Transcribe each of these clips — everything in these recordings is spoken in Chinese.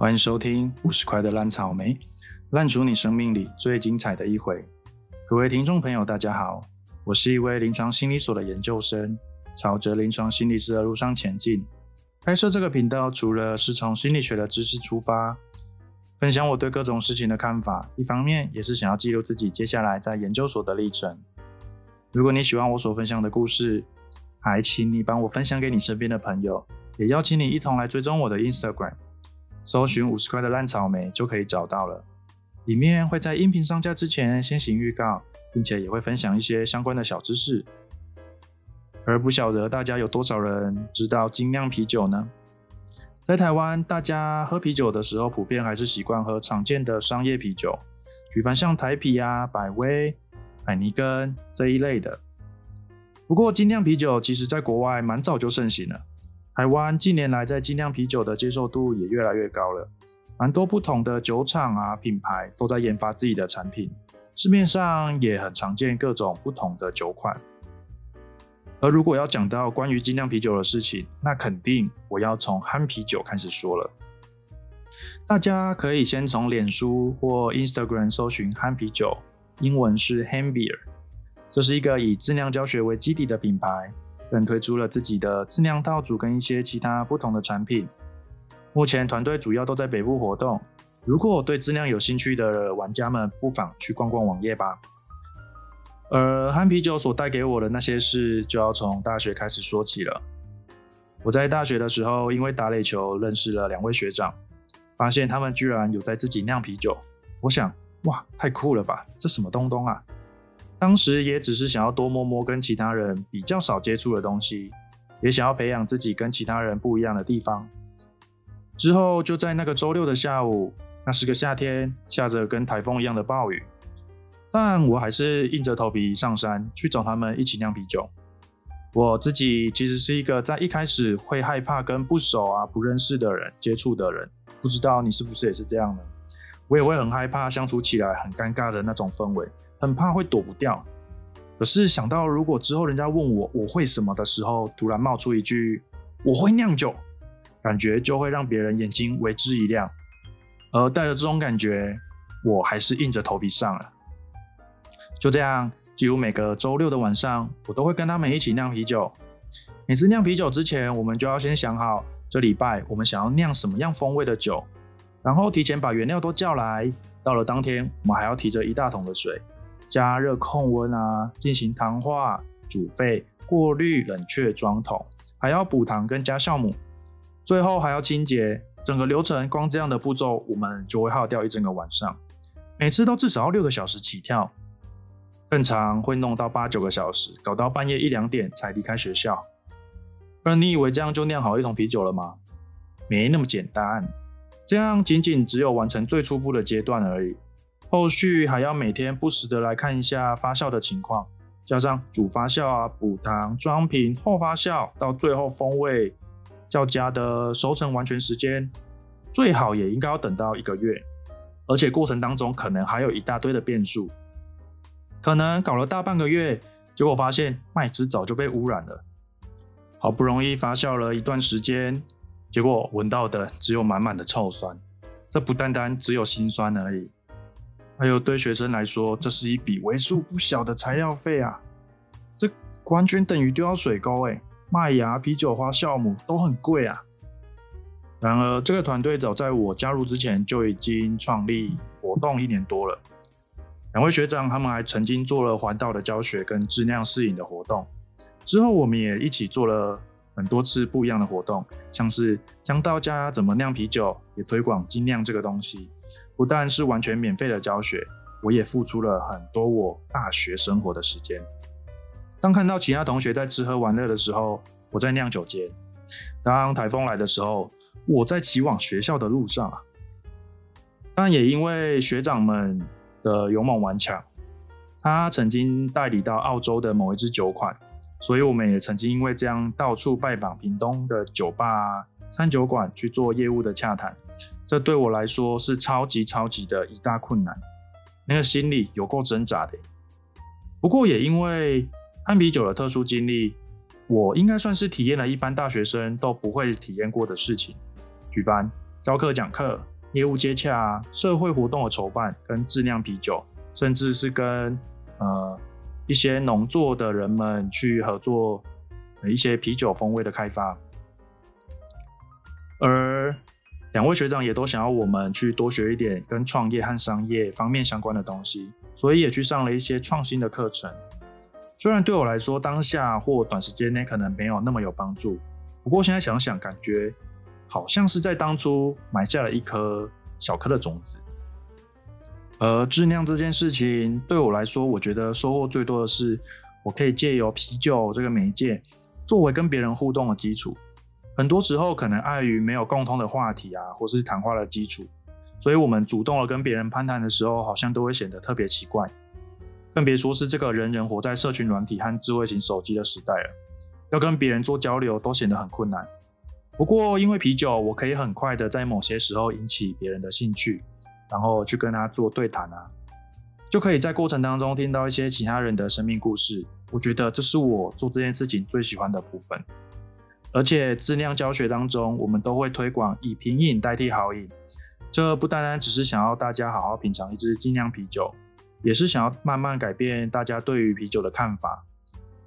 欢迎收听五十块的烂草莓，烂出你生命里最精彩的一回。各位听众朋友，大家好，我是一位临床心理所的研究生，朝着临床心理师的路上前进。开设这个频道，除了是从心理学的知识出发，分享我对各种事情的看法，一方面也是想要记录自己接下来在研究所的历程。如果你喜欢我所分享的故事，还请你帮我分享给你身边的朋友，也邀请你一同来追踪我的 Instagram。搜寻五十块的烂草莓就可以找到了，里面会在音频上架之前先行预告，并且也会分享一些相关的小知识。而不晓得大家有多少人知道精酿啤酒呢？在台湾，大家喝啤酒的时候，普遍还是习惯喝常见的商业啤酒，举凡像台啤啊、百威、海尼根这一类的。不过，精酿啤酒其实在国外蛮早就盛行了。台湾近年来在精酿啤酒的接受度也越来越高了，蛮多不同的酒厂啊品牌都在研发自己的产品，市面上也很常见各种不同的酒款。而如果要讲到关于精酿啤酒的事情，那肯定我要从憨啤酒开始说了。大家可以先从脸书或 Instagram 搜寻憨啤酒，英文是 Ham Beer，这是一个以自酿教学为基底的品牌。更推出了自己的自酿套组跟一些其他不同的产品。目前团队主要都在北部活动。如果对自酿有兴趣的玩家们，不妨去逛逛网页吧。而憨啤酒所带给我的那些事，就要从大学开始说起了。我在大学的时候，因为打垒球认识了两位学长，发现他们居然有在自己酿啤酒。我想，哇，太酷了吧！这什么东东啊？当时也只是想要多摸摸跟其他人比较少接触的东西，也想要培养自己跟其他人不一样的地方。之后就在那个周六的下午，那是个夏天，下着跟台风一样的暴雨，但我还是硬着头皮上山去找他们一起酿啤酒。我自己其实是一个在一开始会害怕跟不熟啊、不认识的人接触的人，不知道你是不是也是这样呢？我也会很害怕相处起来很尴尬的那种氛围。很怕会躲不掉，可是想到如果之后人家问我我会什么的时候，突然冒出一句我会酿酒，感觉就会让别人眼睛为之一亮。而带着这种感觉，我还是硬着头皮上了。就这样，几乎每个周六的晚上，我都会跟他们一起酿啤酒。每次酿啤酒之前，我们就要先想好这礼拜我们想要酿什么样风味的酒，然后提前把原料都叫来。到了当天，我们还要提着一大桶的水。加热控温啊，进行糖化、煮沸、过滤、冷却、装桶，还要补糖跟加酵母，最后还要清洁。整个流程光这样的步骤，我们就会耗掉一整个晚上，每次都至少要六个小时起跳，更长会弄到八九个小时，搞到半夜一两点才离开学校。而你以为这样就酿好一桶啤酒了吗？没那么简单，这样仅仅只有完成最初步的阶段而已。后续还要每天不时的来看一下发酵的情况，加上主发酵啊、补糖、装瓶、后发酵，到最后风味较佳的熟成完全时间，最好也应该要等到一个月。而且过程当中可能还有一大堆的变数，可能搞了大半个月，结果发现麦汁早就被污染了。好不容易发酵了一段时间，结果闻到的只有满满的臭酸，这不单单只有辛酸而已。还有对学生来说，这是一笔为数不小的材料费啊！这完全等于丢到水沟哎！麦芽、啤酒花、酵母都很贵啊。然而，这个团队早在我加入之前就已经创立活动一年多了。两位学长他们还曾经做了环道的教学跟质量适应的活动。之后，我们也一起做了很多次不一样的活动，像是教大家怎么酿啤酒，也推广精酿这个东西。不但是完全免费的教学，我也付出了很多我大学生活的时间。当看到其他同学在吃喝玩乐的时候，我在酿酒间；当台风来的时候，我在骑往学校的路上啊。但也因为学长们的勇猛顽强，他曾经代理到澳洲的某一支酒款，所以我们也曾经因为这样到处拜访屏东的酒吧、餐酒馆去做业务的洽谈。这对我来说是超级超级的一大困难，那个心里有够挣扎的。不过也因为汉啤酒的特殊经历，我应该算是体验了一般大学生都不会体验过的事情。举凡教课讲课、业务接洽、社会活动的筹办、跟质量啤酒，甚至是跟呃一些农作的人们去合作一些啤酒风味的开发。而两位学长也都想要我们去多学一点跟创业和商业方面相关的东西，所以也去上了一些创新的课程。虽然对我来说，当下或短时间内可能没有那么有帮助，不过现在想想，感觉好像是在当初埋下了一颗小颗的种子。而质量这件事情对我来说，我觉得收获最多的是，我可以借由啤酒这个媒介，作为跟别人互动的基础。很多时候可能碍于没有共通的话题啊，或是谈话的基础，所以我们主动的跟别人攀谈的时候，好像都会显得特别奇怪。更别说是这个人人活在社群软体和智慧型手机的时代了，要跟别人做交流都显得很困难。不过因为啤酒，我可以很快的在某些时候引起别人的兴趣，然后去跟他做对谈啊，就可以在过程当中听到一些其他人的生命故事。我觉得这是我做这件事情最喜欢的部分。而且质量教学当中，我们都会推广以品饮代替好饮。这不单单只是想要大家好好品尝一支精酿啤酒，也是想要慢慢改变大家对于啤酒的看法。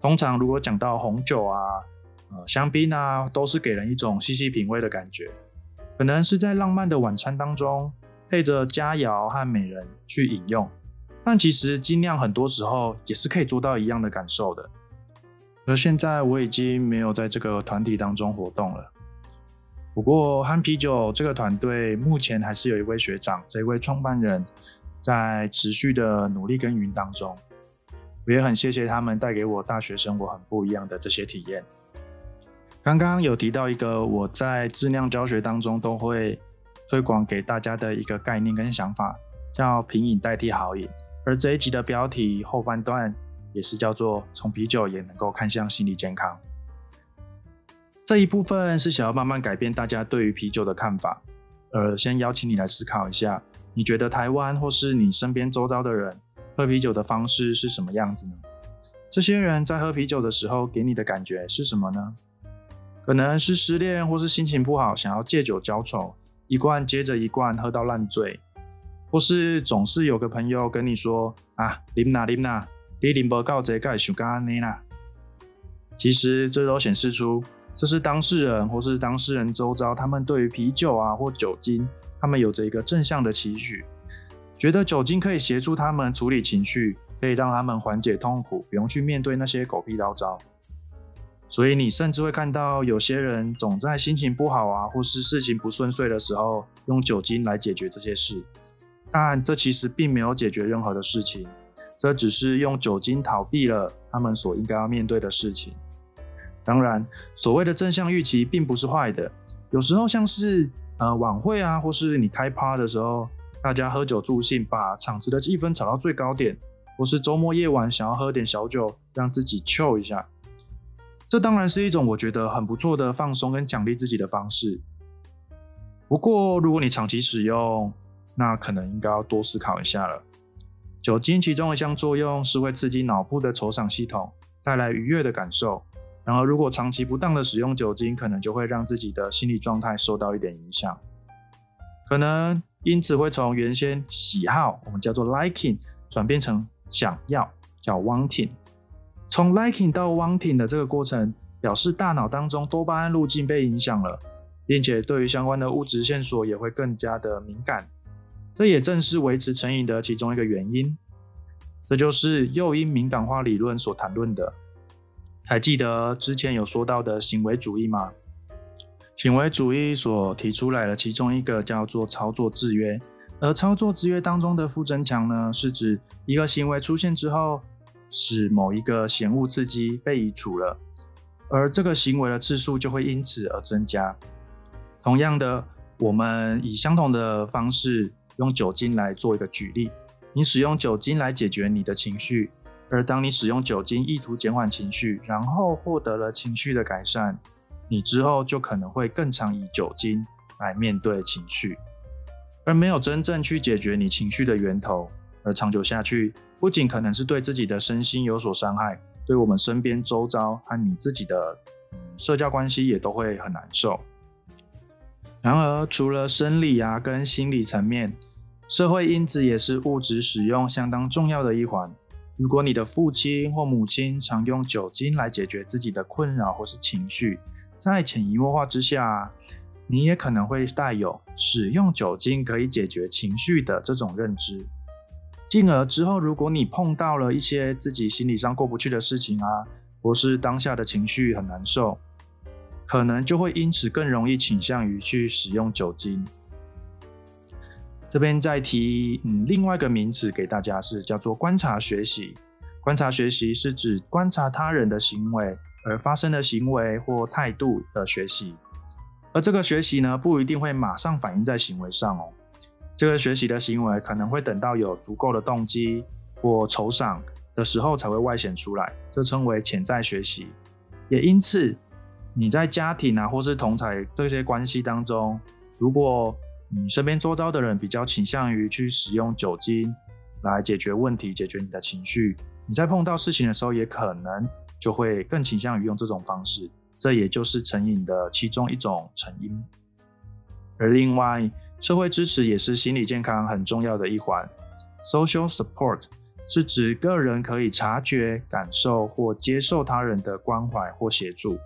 通常如果讲到红酒啊、呃香槟啊，都是给人一种细细品味的感觉，可能是在浪漫的晚餐当中配着佳肴和美人去饮用。但其实精酿很多时候也是可以做到一样的感受的。而现在我已经没有在这个团体当中活动了。不过，憨啤酒这个团队目前还是有一位学长，这位创办人，在持续的努力耕耘当中。我也很谢谢他们带给我大学生活很不一样的这些体验。刚刚有提到一个我在质量教学当中都会推广给大家的一个概念跟想法，叫品饮代替好饮。而这一集的标题后半段。也是叫做从啤酒也能够看向心理健康，这一部分是想要慢慢改变大家对于啤酒的看法。呃，先邀请你来思考一下，你觉得台湾或是你身边周遭的人喝啤酒的方式是什么样子呢？这些人在喝啤酒的时候给你的感觉是什么呢？可能是失恋或是心情不好，想要借酒浇愁，一罐接着一罐喝到烂醉，或是总是有个朋友跟你说啊，林娜林娜。你林伯告这盖想干尼啦，其实这都显示出这是当事人或是当事人周遭他们对于啤酒啊或酒精，他们有着一个正向的期许，觉得酒精可以协助他们处理情绪，可以让他们缓解痛苦，不用去面对那些狗屁叨叨。所以你甚至会看到有些人总在心情不好啊或是事情不顺遂的时候，用酒精来解决这些事，但这其实并没有解决任何的事情。这只是用酒精逃避了他们所应该要面对的事情。当然，所谓的正向预期并不是坏的。有时候像是呃晚会啊，或是你开趴的时候，大家喝酒助兴，把场子的气氛炒到最高点；或是周末夜晚想要喝点小酒，让自己 chill 一下。这当然是一种我觉得很不错的放松跟奖励自己的方式。不过，如果你长期使用，那可能应该要多思考一下了。酒精其中一项作用是会刺激脑部的酬赏系统，带来愉悦的感受。然而，如果长期不当的使用酒精，可能就会让自己的心理状态受到一点影响，可能因此会从原先喜好，我们叫做 liking，转变成想要，叫 wanting。从 liking 到 wanting 的这个过程，表示大脑当中多巴胺路径被影响了，并且对于相关的物质线索也会更加的敏感。这也正是维持成瘾的其中一个原因，这就是诱因敏感化理论所谈论的。还记得之前有说到的行为主义吗？行为主义所提出来的其中一个叫做操作制约，而操作制约当中的负增强呢，是指一个行为出现之后，使某一个嫌恶刺激被移除了，而这个行为的次数就会因此而增加。同样的，我们以相同的方式。用酒精来做一个举例，你使用酒精来解决你的情绪，而当你使用酒精意图减缓情绪，然后获得了情绪的改善，你之后就可能会更常以酒精来面对情绪，而没有真正去解决你情绪的源头，而长久下去，不仅可能是对自己的身心有所伤害，对我们身边周遭和你自己的社交关系也都会很难受。然而，除了生理啊跟心理层面，社会因子也是物质使用相当重要的一环。如果你的父亲或母亲常用酒精来解决自己的困扰或是情绪，在潜移默化之下，你也可能会带有使用酒精可以解决情绪的这种认知。进而之后，如果你碰到了一些自己心理上过不去的事情啊，或是当下的情绪很难受。可能就会因此更容易倾向于去使用酒精。这边再提，嗯，另外一个名词给大家是叫做观察学习。观察学习是指观察他人的行为而发生的行为或态度的学习，而这个学习呢，不一定会马上反映在行为上哦。这个学习的行为可能会等到有足够的动机或酬赏的时候才会外显出来，这称为潜在学习。也因此。你在家庭啊，或是同才这些关系当中，如果你身边周遭的人比较倾向于去使用酒精来解决问题、解决你的情绪，你在碰到事情的时候，也可能就会更倾向于用这种方式。这也就是成瘾的其中一种成因。而另外，社会支持也是心理健康很重要的一环。Social support 是指个人可以察觉、感受或接受他人的关怀或协助。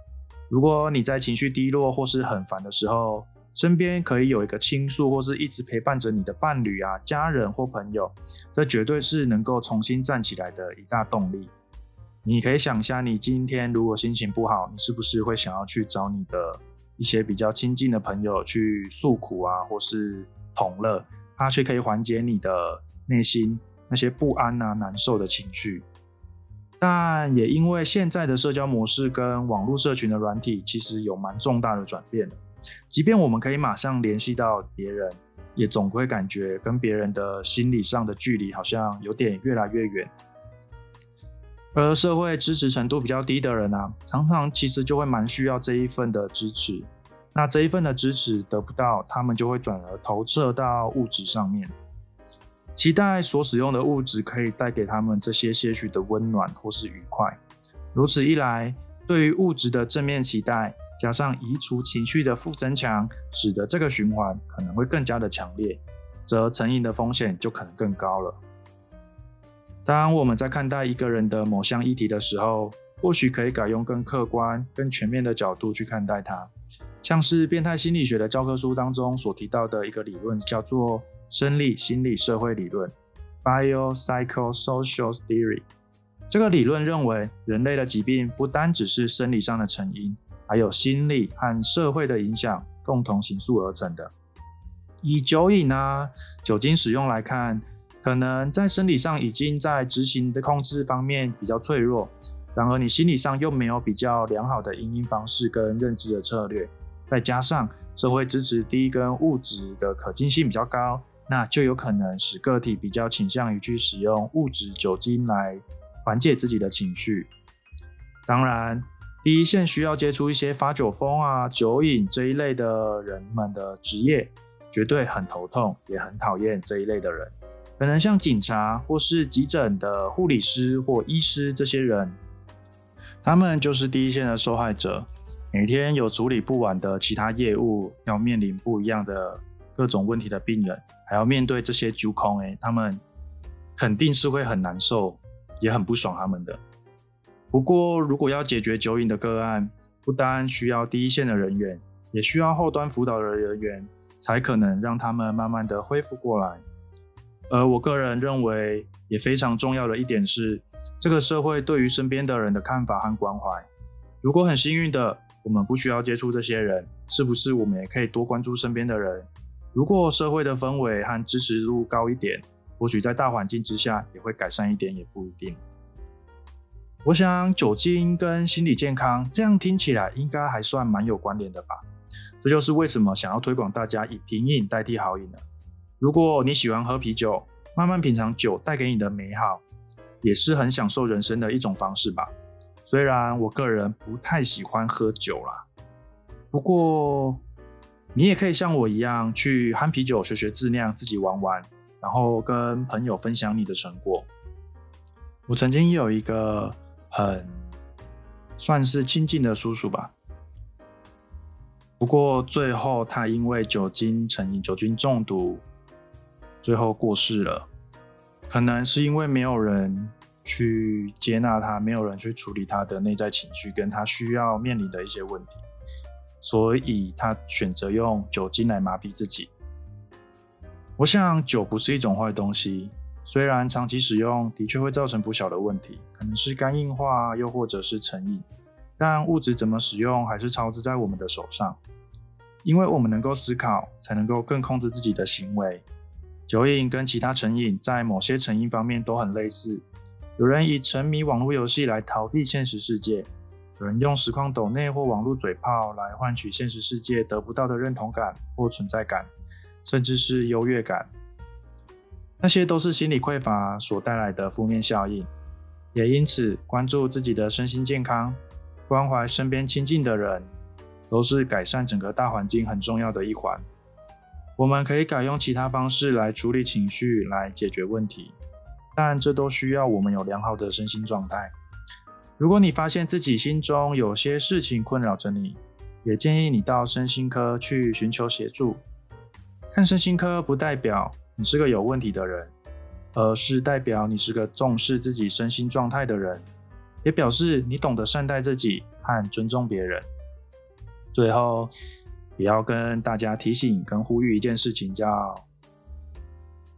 如果你在情绪低落或是很烦的时候，身边可以有一个倾诉或是一直陪伴着你的伴侣啊、家人或朋友，这绝对是能够重新站起来的一大动力。你可以想一下，你今天如果心情不好，你是不是会想要去找你的一些比较亲近的朋友去诉苦啊，或是同乐，它却可以缓解你的内心那些不安啊、难受的情绪。但也因为现在的社交模式跟网络社群的软体，其实有蛮重大的转变的。即便我们可以马上联系到别人，也总会感觉跟别人的心理上的距离好像有点越来越远。而社会支持程度比较低的人啊，常常其实就会蛮需要这一份的支持。那这一份的支持得不到，他们就会转而投射到物质上面。期待所使用的物质可以带给他们这些些许的温暖或是愉快。如此一来，对于物质的正面期待，加上移除情绪的负增强，使得这个循环可能会更加的强烈，则成瘾的风险就可能更高了。当我们在看待一个人的某项议题的时候，或许可以改用更客观、更全面的角度去看待它，像是变态心理学的教科书当中所提到的一个理论，叫做。生理、心理、社会理论 （Biopsychosocial Theory） 这个理论认为，人类的疾病不单只是生理上的成因，还有心理和社会的影响共同形塑而成的。以酒瘾啊、酒精使用来看，可能在生理上已经在执行的控制方面比较脆弱，然而你心理上又没有比较良好的应应方式跟认知的策略，再加上社会支持低跟物质的可进性比较高。那就有可能使个体比较倾向于去使用物质酒精来缓解自己的情绪。当然，第一线需要接触一些发酒疯啊、酒瘾这一类的人们的职业，绝对很头痛，也很讨厌这一类的人。可能像警察或是急诊的护理师或医师这些人，他们就是第一线的受害者，每天有处理不完的其他业务，要面临不一样的各种问题的病人。还要面对这些酒空哎，他们肯定是会很难受，也很不爽他们的。不过，如果要解决酒瘾的个案，不单需要第一线的人员，也需要后端辅导的人员，才可能让他们慢慢的恢复过来。而我个人认为，也非常重要的一点是，这个社会对于身边的人的看法和关怀。如果很幸运的，我们不需要接触这些人，是不是我们也可以多关注身边的人？如果社会的氛围和支持度高一点，或许在大环境之下也会改善一点，也不一定。我想酒精跟心理健康这样听起来应该还算蛮有关联的吧？这就是为什么想要推广大家以品饮代替好饮呢？如果你喜欢喝啤酒，慢慢品尝酒带给你的美好，也是很享受人生的一种方式吧。虽然我个人不太喜欢喝酒啦，不过。你也可以像我一样去憨啤酒学学自酿，自己玩玩，然后跟朋友分享你的成果。我曾经有一个很算是亲近的叔叔吧，不过最后他因为酒精成瘾、酒精中毒，最后过世了。可能是因为没有人去接纳他，没有人去处理他的内在情绪，跟他需要面临的一些问题，所以他选择用酒精来麻痹自己。我想酒不是一种坏东西，虽然长期使用的确会造成不小的问题，可能是肝硬化，又或者是成瘾。但物质怎么使用，还是操之在我们的手上。因为我们能够思考，才能够更控制自己的行为。酒瘾跟其他成瘾在某些成因方面都很类似。有人以沉迷网络游戏来逃避现实世界，有人用实况抖内或网络嘴炮来换取现实世界得不到的认同感或存在感，甚至是优越感。那些都是心理匮乏所带来的负面效应。也因此，关注自己的身心健康。关怀身边亲近的人，都是改善整个大环境很重要的一环。我们可以改用其他方式来处理情绪，来解决问题，但这都需要我们有良好的身心状态。如果你发现自己心中有些事情困扰着你，也建议你到身心科去寻求协助。看身心科不代表你是个有问题的人，而是代表你是个重视自己身心状态的人。也表示你懂得善待自己和尊重别人。最后，也要跟大家提醒跟呼吁一件事情，叫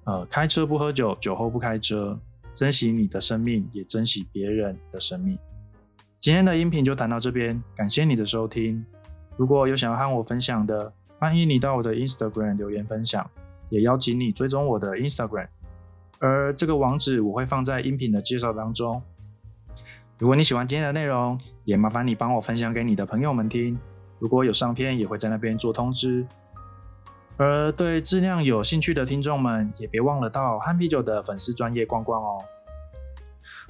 呃，开车不喝酒，酒后不开车，珍惜你的生命，也珍惜别人的生命。今天的音频就谈到这边，感谢你的收听。如果有想要和我分享的，欢迎你到我的 Instagram 留言分享，也邀请你追踪我的 Instagram，而这个网址我会放在音频的介绍当中。如果你喜欢今天的内容，也麻烦你帮我分享给你的朋友们听。如果有上片，也会在那边做通知。而对质量有兴趣的听众们，也别忘了到汉啤酒的粉丝专业逛逛哦。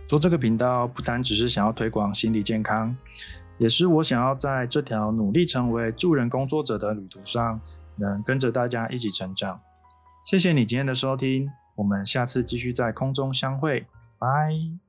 做这个频道不单只是想要推广心理健康，也是我想要在这条努力成为助人工作者的旅途上，能跟着大家一起成长。谢谢你今天的收听，我们下次继续在空中相会，拜。